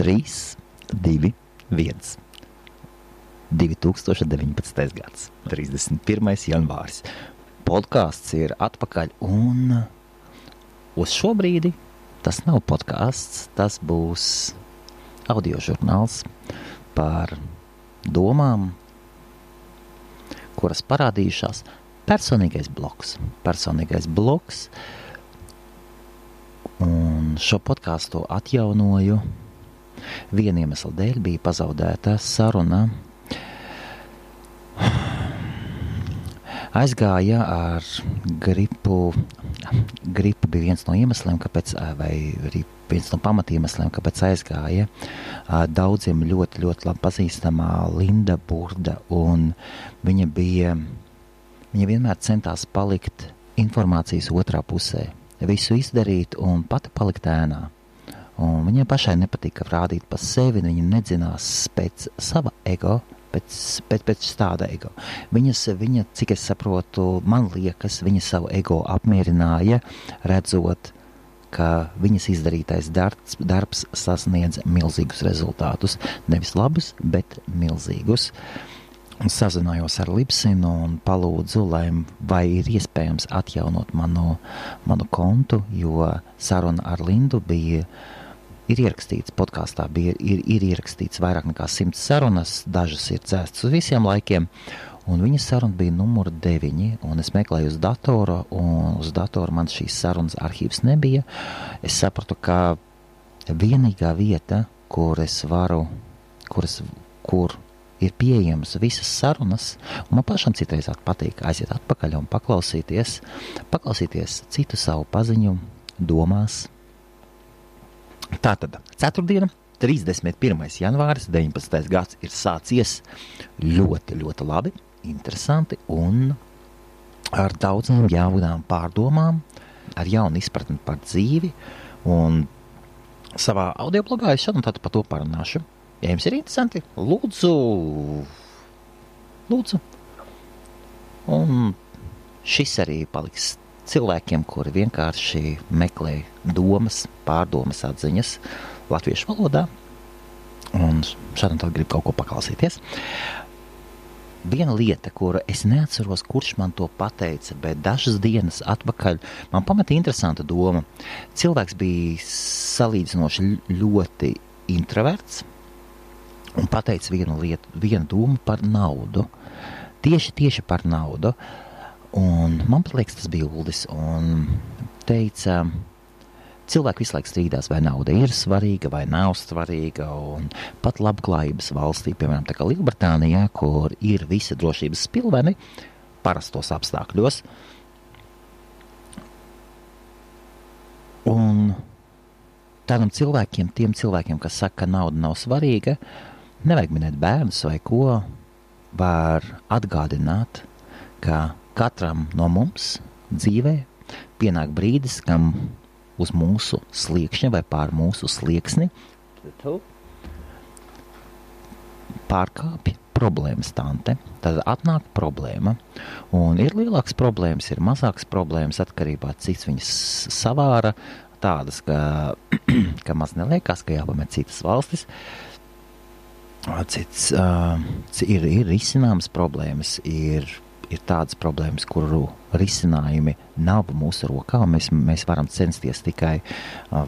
3, 2, 1. 2019. gads, 31. janvāris. Podkāsts ir atpakaļ, un uz šo brīdi tas nav podkāsts, tas būs audio žurnāls par domām, kuras parādījušās. Personīgais bloks. Personīgais bloks. Un šo podkāstu atjaunoju. Viena iemesla dēļ bija pazaudēta saruna. Aizgāja ar gripu. Gripa bija viens no iemesliem, kāpēc, vai viens no pamatiemesliem, kāpēc aizgāja. Daudziem ļoti, ļoti labi pazīstamā Linda Burda, viņa bija, viņa vienmēr centās palikt informācijas otrā pusē, visu izdarīt un pati palikt ēnā. Un viņai pašai nepatika rādīt par sevi, viņa nedzinās pēc sava ego, pēc, pēc, pēc tāda ego. Viņas, viņa, cik es saprotu, man liekas, viņa savu ego apmierināja, redzot, ka viņas izdarītais darbs, darbs sasniedz milzīgus rezultātus. Nevis labus, bet milzīgus. Un sazinājos ar Lipsinu un palūdzu, lai vai ir iespējams atjaunot manu, manu kontu, jo saruna ar Lindu bija ir ierakstīts podkāstā, bija, ir, ir ierakstīts vairāk nekā simts sarunas, dažas ir dzēstas uz visiem laikiem. Un viņa saruna bija numur 9, un es meklēju uz datora, un uz datora man šīs sarunas arhīvs nebija. Es sapratu, ka vienīgā vieta, kur es varu, kur, es, kur ir pieejamas visas sarunas, un man pašam citreiz patīk aiziet atpakaļ un paklausīties, paklausīties citu savu paziņu domās. Tātad, ceturtdiena, 31. janvāris, 19. gads ir sācies ļoti, ļoti labi interesanti un ar daudzām jaunām pārdomām, ar jaunu izpratni par dzīvi. Un savā audio blogā es šodien par to parunāšu. Ja jums ir interesanti, lūdzu, lūdzu. Un šis arī paliks cilvēkiem, kuri vienkārši meklē domas, pārdomas, atziņas latviešu valodā. Un šādi tad grib kaut ko paklausīties. Viena lieta, kuru es neatceros, kurš man to pateica, bet dažas dienas atpakaļ man pamatīgi interesanta doma. Cilvēks bija salīdzinoši ļoti introverts un pateica vienu lietu, vienu domu par naudu. Tieši, tieši par naudu. Un man liekas, tas bija Uldis. Un teica, Cilvēki visu laiku strīdās, vai nauda ir svarīga vai nav svarīga. Pat labklājības valstī, piemēram, Lielbritānijā, kur ir visi drošības spilveni parastos apstākļos. Un tādam cilvēkiem, tiem cilvēkiem, kas saka, ka nauda nav svarīga, nevajag minēt bērnus vai ko, var atgādināt, ka katram no mums dzīvē pienāk brīdis, kam uz mūsu sliekšņa vai pār mūsu slieksni, pārkāpj problēmas tante. Tad atnāk problēma, un ir lielākas problēmas, ir mazākas problēmas atkarībā no cits viņas savāra. Tādas, ka, ka maz neliekas, ka jāpamet citas valstis. Cits, uh, ir, ir izcināmas problēmas, ir ir tādas problēmas, kuru risinājumi nav mūsu rokā. Mēs, mēs varam censties tikai uh,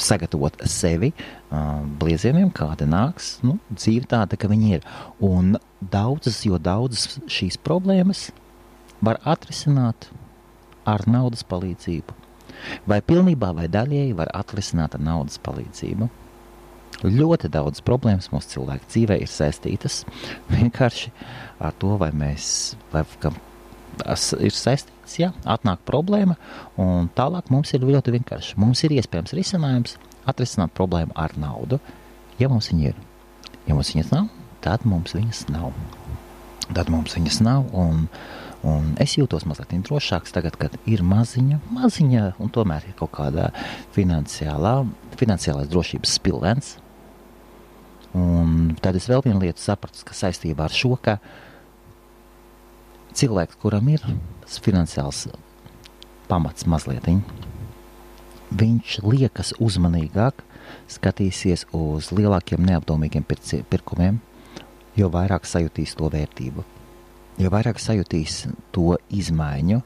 sagatavot sevi uh, bliezieniem, kāda nāks. Nu, dzīve tāda, ka viņi ir. Un daudzas, jo daudzas šīs problēmas var atrisināt ar naudas palīdzību. Vai pilnībā vai daļēji var atrisināt ar naudas palīdzību. Ļoti daudz problēmas mūsu cilvēku dzīvē ir saistītas vienkārši ar to, vai mēs, vai tas ir saistīts, ja atnāk problēma, un tālāk mums ir ļoti vienkārši. Mums ir iespējams risinājums atrisināt problēmu ar naudu, ja mums viņa ir. Ja mums viņas nav, tad mums viņas nav. Tad mums viņas nav, un, un es jūtos mazliet drošāks tagad, kad ir maziņa, maziņa, un tomēr ir kaut kāda finansiālā, finansiālās drošības spilvens, Un tad es vēl vienu lietu sapratu, ka saistībā ar šo, ka cilvēks, kuram ir finansiāls pamats mazliet, viņš liekas uzmanīgāk skatīsies uz lielākiem neapdomīgiem pirkumiem, jo vairāk sajutīs to vērtību, jo vairāk sajutīs to izmaiņu.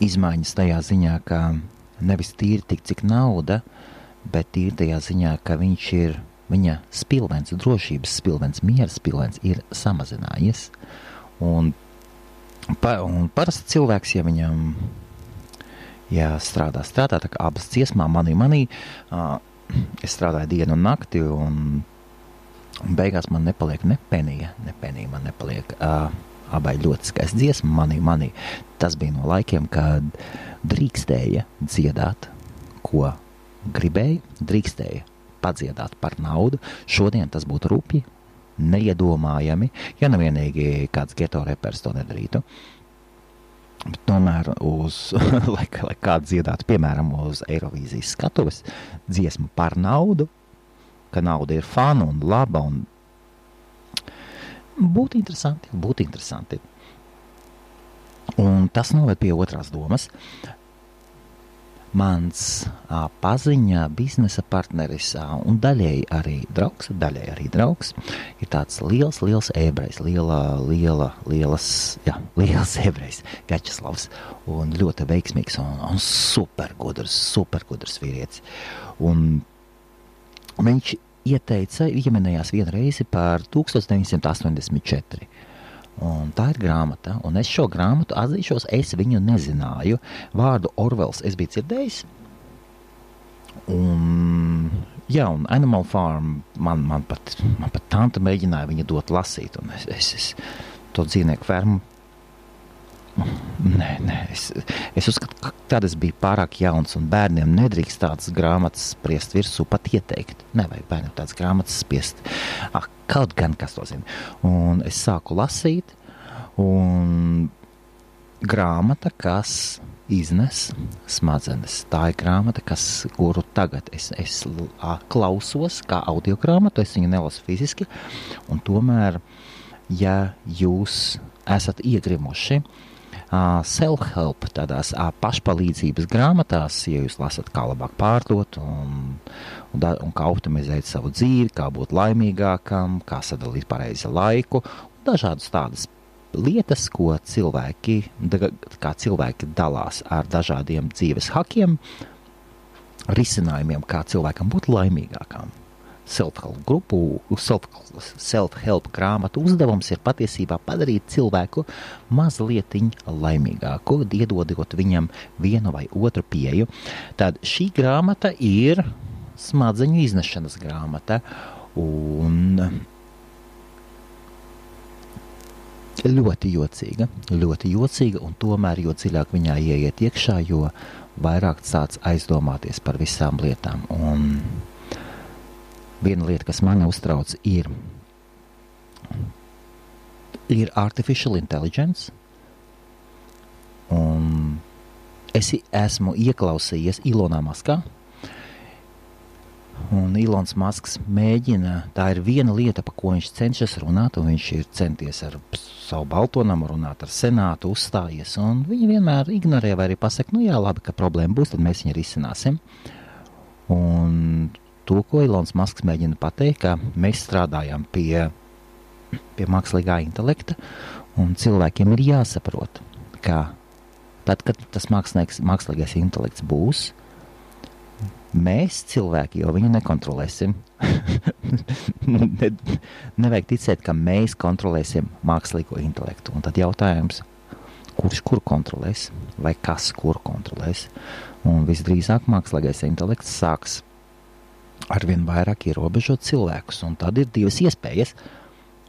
Izmaiņas tajā ziņā, ka nevis tīri tik cik nauda, bet tīri tajā ziņā, ka viņš ir viņa spilvens, drošības spilvens, miera spilvens ir samazinājies. Un, pa, un parasti cilvēks, ja viņam ja strādā, strādā, tā kā abas ciesmā, manī, manī, uh, es strādāju dienu un nakti, un, un beigās man nepaliek ne penija, ne penija man nepaliek. Uh, abai ļoti skaista dziesma, manī, manī. Tas bija no laikiem, kad drīkstēja dziedāt, ko gribēja, drīkstēja padziedāt par naudu. Šodien tas būtu rupji, neiedomājami, ja nevienīgi kāds geto repers to nedarītu. Bet tomēr, uz, lai, lai kāds dziedātu, piemēram, uz Eirovīzijas skatuves dziesmu par naudu, ka nauda ir fana un laba, un būtu interesanti, būtu interesanti. Un tas noved pie otrās domas mans a, paziņa, biznesa partneris a, un daļēji arī draugs, daļēji arī draugs, ir tāds liels, liels ebrejs, liela, liela, lielas, jā, liels ebrejs, Gačeslavs, un ļoti veiksmīgs un, un supergudrs, supergudrs vīrietis. Un viņš ieteica, ieminējās vienu reizi par 1984. Un tā ir grāmata, un es šo grāmatu atzīšos, es viņu nezināju. Vārdu Orvels es biju dzirdējis. Un, jā, un Animal Farm man, man pat, man pat tante mēģināja viņu dot lasīt, un es, es, es to dzīvnieku fermu Nē, nē, es, es uzskatu, ka tad es biju pārāk jauns un bērniem nedrīkst tādas grāmatas spriest virsū, pat ieteikt. Nevajag bērniem tādas grāmatas spiest. Ah, kaut gan kas to zina. Un es sāku lasīt, un grāmata, kas iznes smadzenes. Tā ir grāmata, kas, kuru tagad es, es klausos, kā audio grāmatu, es viņu nelasu fiziski, un tomēr, ja jūs esat iegrimuši, uh, self-help, tādās pašpalīdzības grāmatās, ja jūs lasat, kā labāk pārdot un, un, un kā optimizēt savu dzīvi, kā būt laimīgākam, kā sadalīt pareizi laiku, un dažādas tādas lietas, ko cilvēki, kā cilvēki dalās ar dažādiem dzīves hakiem, risinājumiem, kā cilvēkam būt laimīgākam self-help grupu, self-help self grāmatu uzdevums ir patiesībā padarīt cilvēku mazliet laimīgāku, iedodot viņam vienu vai otru pieju. Tad šī grāmata ir smadzeņu iznešanas grāmata. Un ļoti jocīga, ļoti jocīga, un tomēr, jo dziļāk viņā ieiet iekšā, jo vairāk sāc aizdomāties par visām lietām. Un viena lieta, kas man uztrauc, ir, ir artificial intelligence. Un es esmu ieklausījies Ilonā Maskā. Un Ilons Masks mēģina, tā ir viena lieta, par ko viņš cenšas runāt, un viņš ir centies ar savu baltonamu runāt, ar senātu uzstājies, un viņi vienmēr ignorē vai arī pasaka, nu jā, labi, ka problēma būs, tad mēs viņu risināsim. Un to, ko Ilons Masks mēģina pateikt, ka mēs strādājam pie, pie mākslīgā intelekta, un cilvēkiem ir jāsaprot, ka tad, kad tas mākslīgais intelekts būs, mēs cilvēki jau viņu nekontrolēsim. ne, nevajag ticēt, ka mēs kontrolēsim mākslīgo intelektu. Un tad jautājums, kurš kuru kontrolēs, vai kas kuru kontrolēs. Un visdrīzāk mākslīgais intelekts sāks arvien vairāk ierobežot cilvēkus. Un tad ir divas iespējas.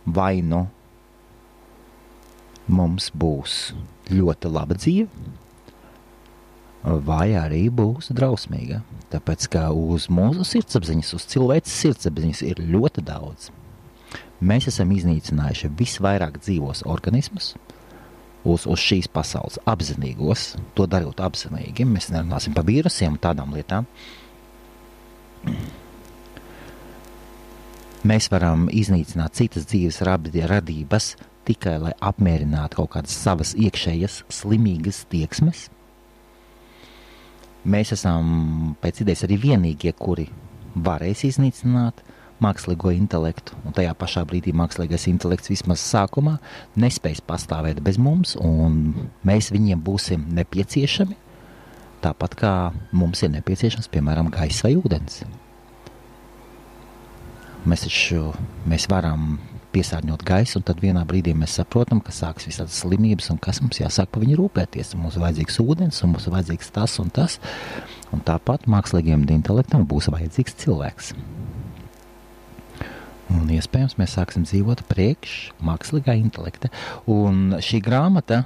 Vai nu mums būs ļoti laba dzīve, vai arī būs drausmīga. Tāpēc, ka uz mūsu sirdsapziņas, uz cilvēces sirdsapziņas ir ļoti daudz. Mēs esam iznīcinājuši visvairāk dzīvos organismus, uz, uz šīs pasaules apzinīgos, to darot apzinīgi. Mēs nerunāsim par vīrusiem un tādām lietām. Mēs varam iznīcināt citas dzīves radības tikai lai apmierinātu kaut kādas savas iekšējas slimīgas tieksmes. mēs esam pēc idejas arī vienīgie, kuri varēs iznīcināt mākslīgo intelektu, un tajā pašā brīdī mākslīgais intelekts vismaz sākumā nespēs pastāvēt bez mums, un mēs viņiem būsim nepieciešami, tāpat kā mums ir nepieciešams, piemēram, gaisa vai ūdens. Mēs taču mēs varam piesārņot gaisu, un tad vienā brīdī mēs saprotam, ka sāksies visādas slimības, un kas mums jāsāk par viņu rūpēties. Mums ir vajadzīgs ūdens, un mums ir vajadzīgs tas un tas. Un tāpat mākslīgiem intelektam būs vajadzīgs cilvēks. Un iespējams, mēs sāksim dzīvot priekš mākslīgā intelekta. Un šī grāmata,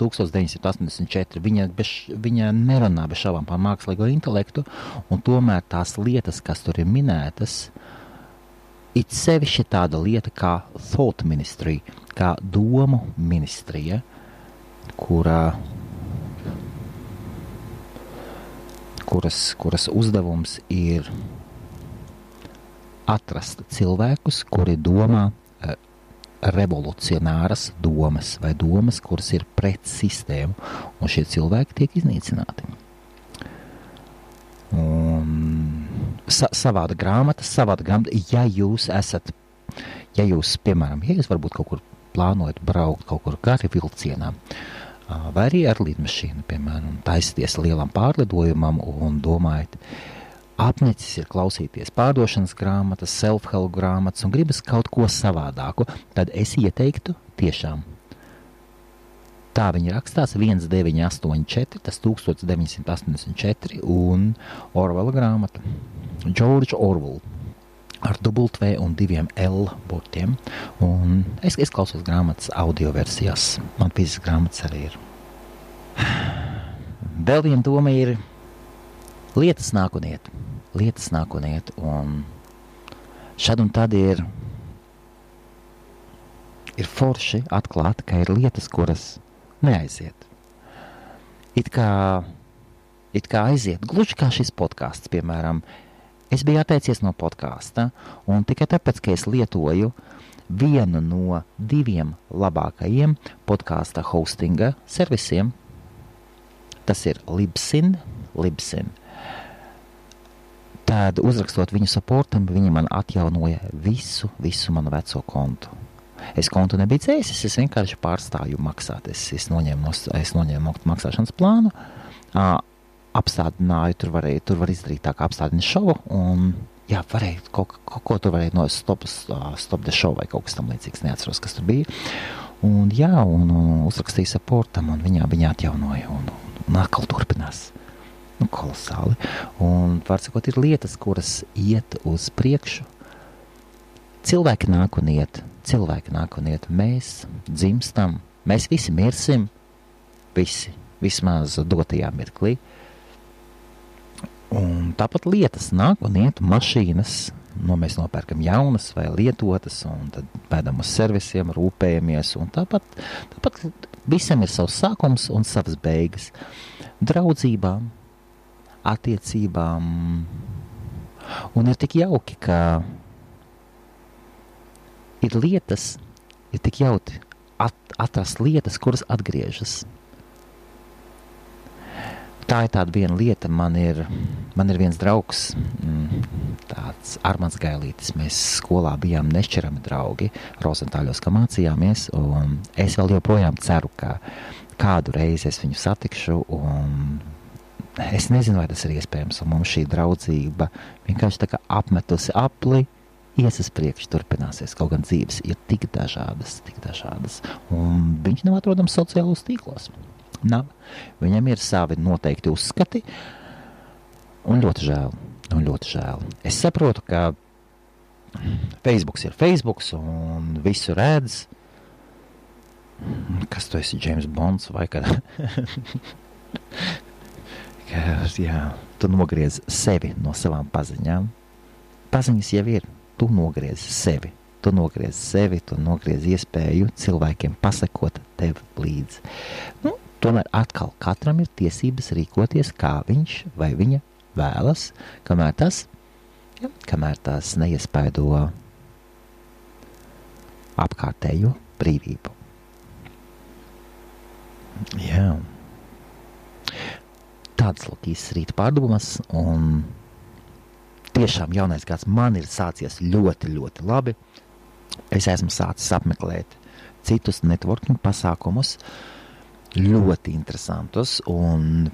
1984, viņa, bez, viņa nerunā bez šaubām par mākslīgo intelektu, un tomēr tās lietas, kas tur ir minētas, it sevišķi tāda lieta kā thought ministry, kā domu ministrija, kurā kuras, kuras uzdevums ir atrast cilvēkus, kuri domā uh, revolucionāras domas vai domas, kuras ir pret sistēmu, un šie cilvēki tiek iznīcināti. Sa savāda grāmata, savāda grāmata, ja jūs esat, ja jūs, piemēram, ja jūs varbūt kaut kur plānojat braukt kaut kur gari vilcienā, vai arī ar lidmašīnu, piemēram, taisties lielam pārlidojumam un domājat, apnicis ir klausīties pārdošanas grāmatas, self-help grāmatas un gribas kaut ko savādāku, tad es ieteiktu tiešām. Tā viņa rakstās 1984, tas 1984 un Orvela grāmata. George Orwell ar dubultv un diviem L burtiem. Un es, es klausos grāmatas audio versijās. Man fiziskas grāmatas arī ir. Vēl viena doma ir lietas nāk un iet lietas nāk un iet. Un šad un tad ir, ir forši atklāt, ka ir lietas, kuras neaiziet. It kā, it kā aiziet, gluži kā šis podkāsts, piemēram, es biju atteicies no podkāsta, un tikai tāpēc, ka es lietoju vienu no diviem labākajiem podkāstu hostinga servisiem, tas ir Libsyn. Libsyn. Tad, uzrakstot viņu supportam, viņi man atjaunoja visu, visu manu veco kontu. Es kontu nebiju dzēsis, es vienkārši pārstāju maksāt. Es, es noņēmu, no, es noņēmu maksāšanas plānu, apstādināju, tur varēja, tur var izdarīt tā kā apstādina šovu, un jā, varēja kaut, kaut ko tur varēja no stop, stop the show vai kaut kas tam līdzīgs, neatceros, kas tur bija. Un jā, un, un uzrakstīju supportam, un viņā, viņā atjaunoja, un, un atkal turpinās nu, kolosāli. Un, var sakot, ir lietas, kuras iet uz priekšu. Cilvēki nāk un iet, cilvēki nāk un iet. Mēs dzimstam, mēs visi mirsim, visi, vismaz dotajā mirklī. Un tāpat lietas nāk un iet, mašīnas. Nu, mēs nopērkam jaunas vai lietotas, un tad pēdām uz servisiem, rūpējamies. Tāpat, tāpat visam ir savs sākums un savas beigas. Draudzībām, attiecībām. Un ir tik jauki, ka ir lietas, ir tik jauki at, atrast lietas, kuras atgriežas. Tā ir tāda viena lieta, man ir, man ir viens draugs, mm, tāds Armāns Gailītis. Mēs skolā bijām nešķirami draugi, Rozentāļos, kā mācījāmies, es vēl joprojām ceru, ka kādu reizi es viņu satikšu es nezinu, vai tas ir iespējams. Mums šī draudzība vienkārši apmetusi apli. Ies uz priekšu, turpināsies. Kaut gan dzīves ir tik dažādas, tik dažādas. Un viņš nav atrodams sociālos tīklos. Nav. Viņam ir savi noteikti uzskati. Un ļoti žēl. Un ļoti žēl. Es saprotu, ka Facebook ir Facebook un visu redz. Kas tu esi, James Bonds vai kādā? ka jā, tu nogriez sevi no savām paziņām. Paziņas jau ir, tu nogriez sevi. Tu nogriez sevi, tu nogriez iespēju cilvēkiem pasakot tev līdzi. Nu, tomēr atkal katram ir tiesības rīkoties, kā viņš vai viņa vēlas, kamēr tas, ja, kamēr tas neiespaido apkārtējo brīvību. Jā. Tādas lūkīs rīta pārdomas, un tiešām jaunais gads man ir sācies ļoti, ļoti labi. Es esmu sācis apmeklēt citus networking pasākumus, ļoti interesantus, un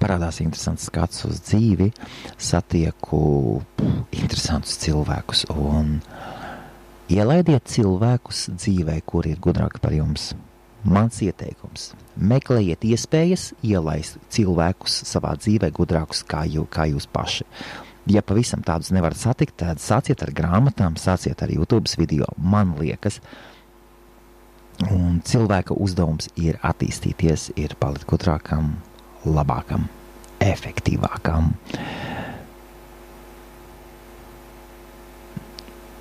parādās interesants skats uz dzīvi, satieku interesantus cilvēkus un ielaidiet cilvēkus dzīvē, kuri ir gudrāki par jums. Mans ieteikums - meklējiet iespējas ielaist cilvēkus savā dzīvē gudrākus kā, jū, kā jūs paši. Ja pavisam tādus nevarat satikt, tad sāciet ar grāmatām, sāciet ar YouTube video. Man liekas, un cilvēka uzdevums ir attīstīties, ir palikt gudrākam, labākam, efektīvākam.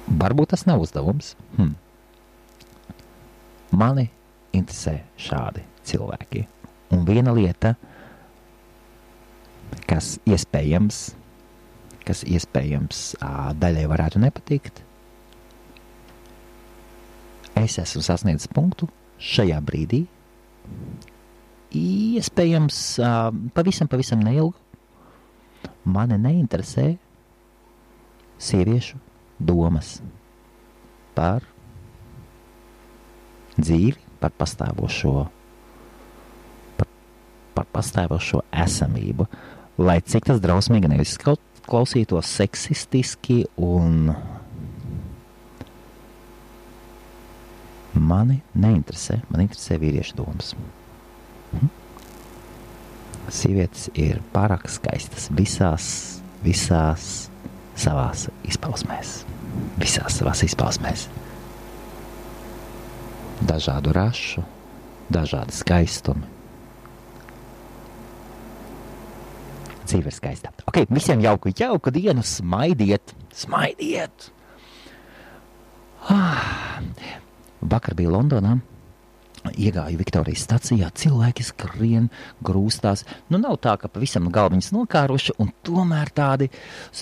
Varbūt tas nav uzdevums. Hm. Mani interesē šādi cilvēki. Un viena lieta, kas iespējams, kas iespējams daļai varētu nepatikt, es esmu sasniedzis punktu šajā brīdī, iespējams, pavisam, pavisam neilgu. Mani neinteresē sieviešu domas par dzīvi, par pastāvošo, par, par pastāvošo esamību. Lai cik tas drausmīgi neizklausītos seksistiski un mani neinteresē, man interesē vīriešu domas. Hm? Sievietes ir pārāk skaistas visās, visās savās izpausmēs. Visās savās izpausmēs dažādu rašu, dažādi skaistumi. Dzīve ir skaista. Ok, visiem jauku, jauku dienu, smaidiet, smaidiet! Ah, vakar bija Londonā Iegāju Viktorijas stācijā, cilvēki skrien, grūstās. Nu, nav tā, ka pavisam galviņas nokāruši, un tomēr tādi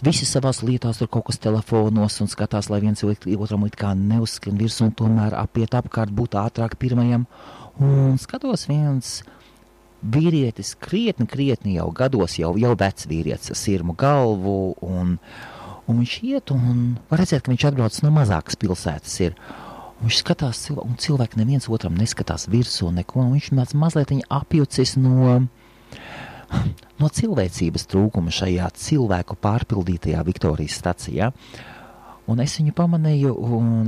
visi savās lietās tur kaut kas telefonos un skatās, lai viens otram it kā neuzskrien virsū un tomēr apiet apkārt, būt ātrāk pirmajam. Un skatos viens vīrietis, krietni, krietni jau gados, jau, jau vecs vīrietis ar sirmu galvu, un, un viņš iet, un var redzēt, ka viņš atbrauc no mazākas pilsētas. Ir. Viņš skatās, un cilvēki neviens otram neskatās virsū neko. Viņš tāds mazliet apjucis no, no cilvēcības trūkuma šajā cilvēku pārpildītajā Viktorijas stacijā. Un es viņu pamanīju un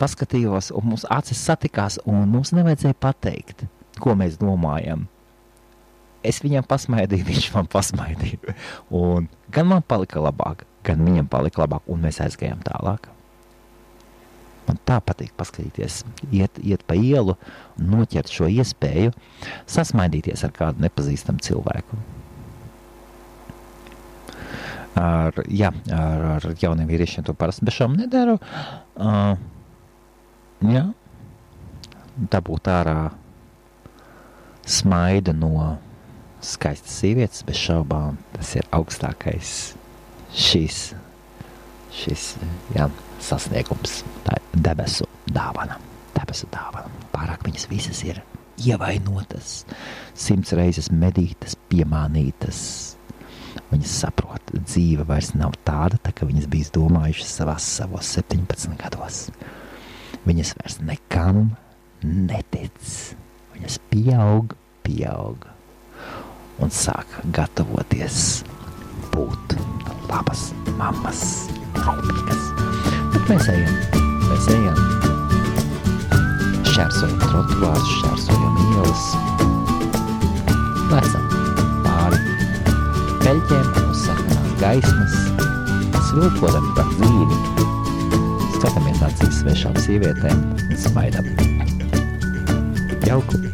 paskatījos, un mums acis satikās, un mums nevajadzēja pateikt, ko mēs domājam. Es viņam pasmaidīju, viņš man pasmaidīja. Un gan man palika labāk, gan viņam palika labāk, un mēs aizgājām tālāk. Man tā patīk paskatīties, iet, iet pa ielu un noķert šo iespēju sasmaidīties ar kādu nepazīstamu cilvēku. Ar, jā, ar, ar jauniem vīriešiem to parasti bez šām nedaru. Uh, jā, dabūt ārā smaidu no skaistas sievietes, bez šaubām tas ir augstākais šīs, šis, jā, sasniegums. Tā ir debesu dāvana. Debesu dāvana. Pārāk viņas visas ir ievainotas, simts reizes medītas, piemānītas. Viņas saprot, dzīve vairs nav tāda, tā kā viņas bija domājušas savās savos 17 gados. Viņas vairs nekam netic. Viņas pieaug, pieaug un sāk gatavoties būt labas mammas, rūpīgas. Bet mēs ejam, mēs ejam. Šķērsojam trotuārus, šķērsojam ielas. Lecam pāri peļķiem uz sarkanās gaismas, svilpodam par dzīvi. Skatāmies acīs svešām sievietēm un smaidam. Jauku!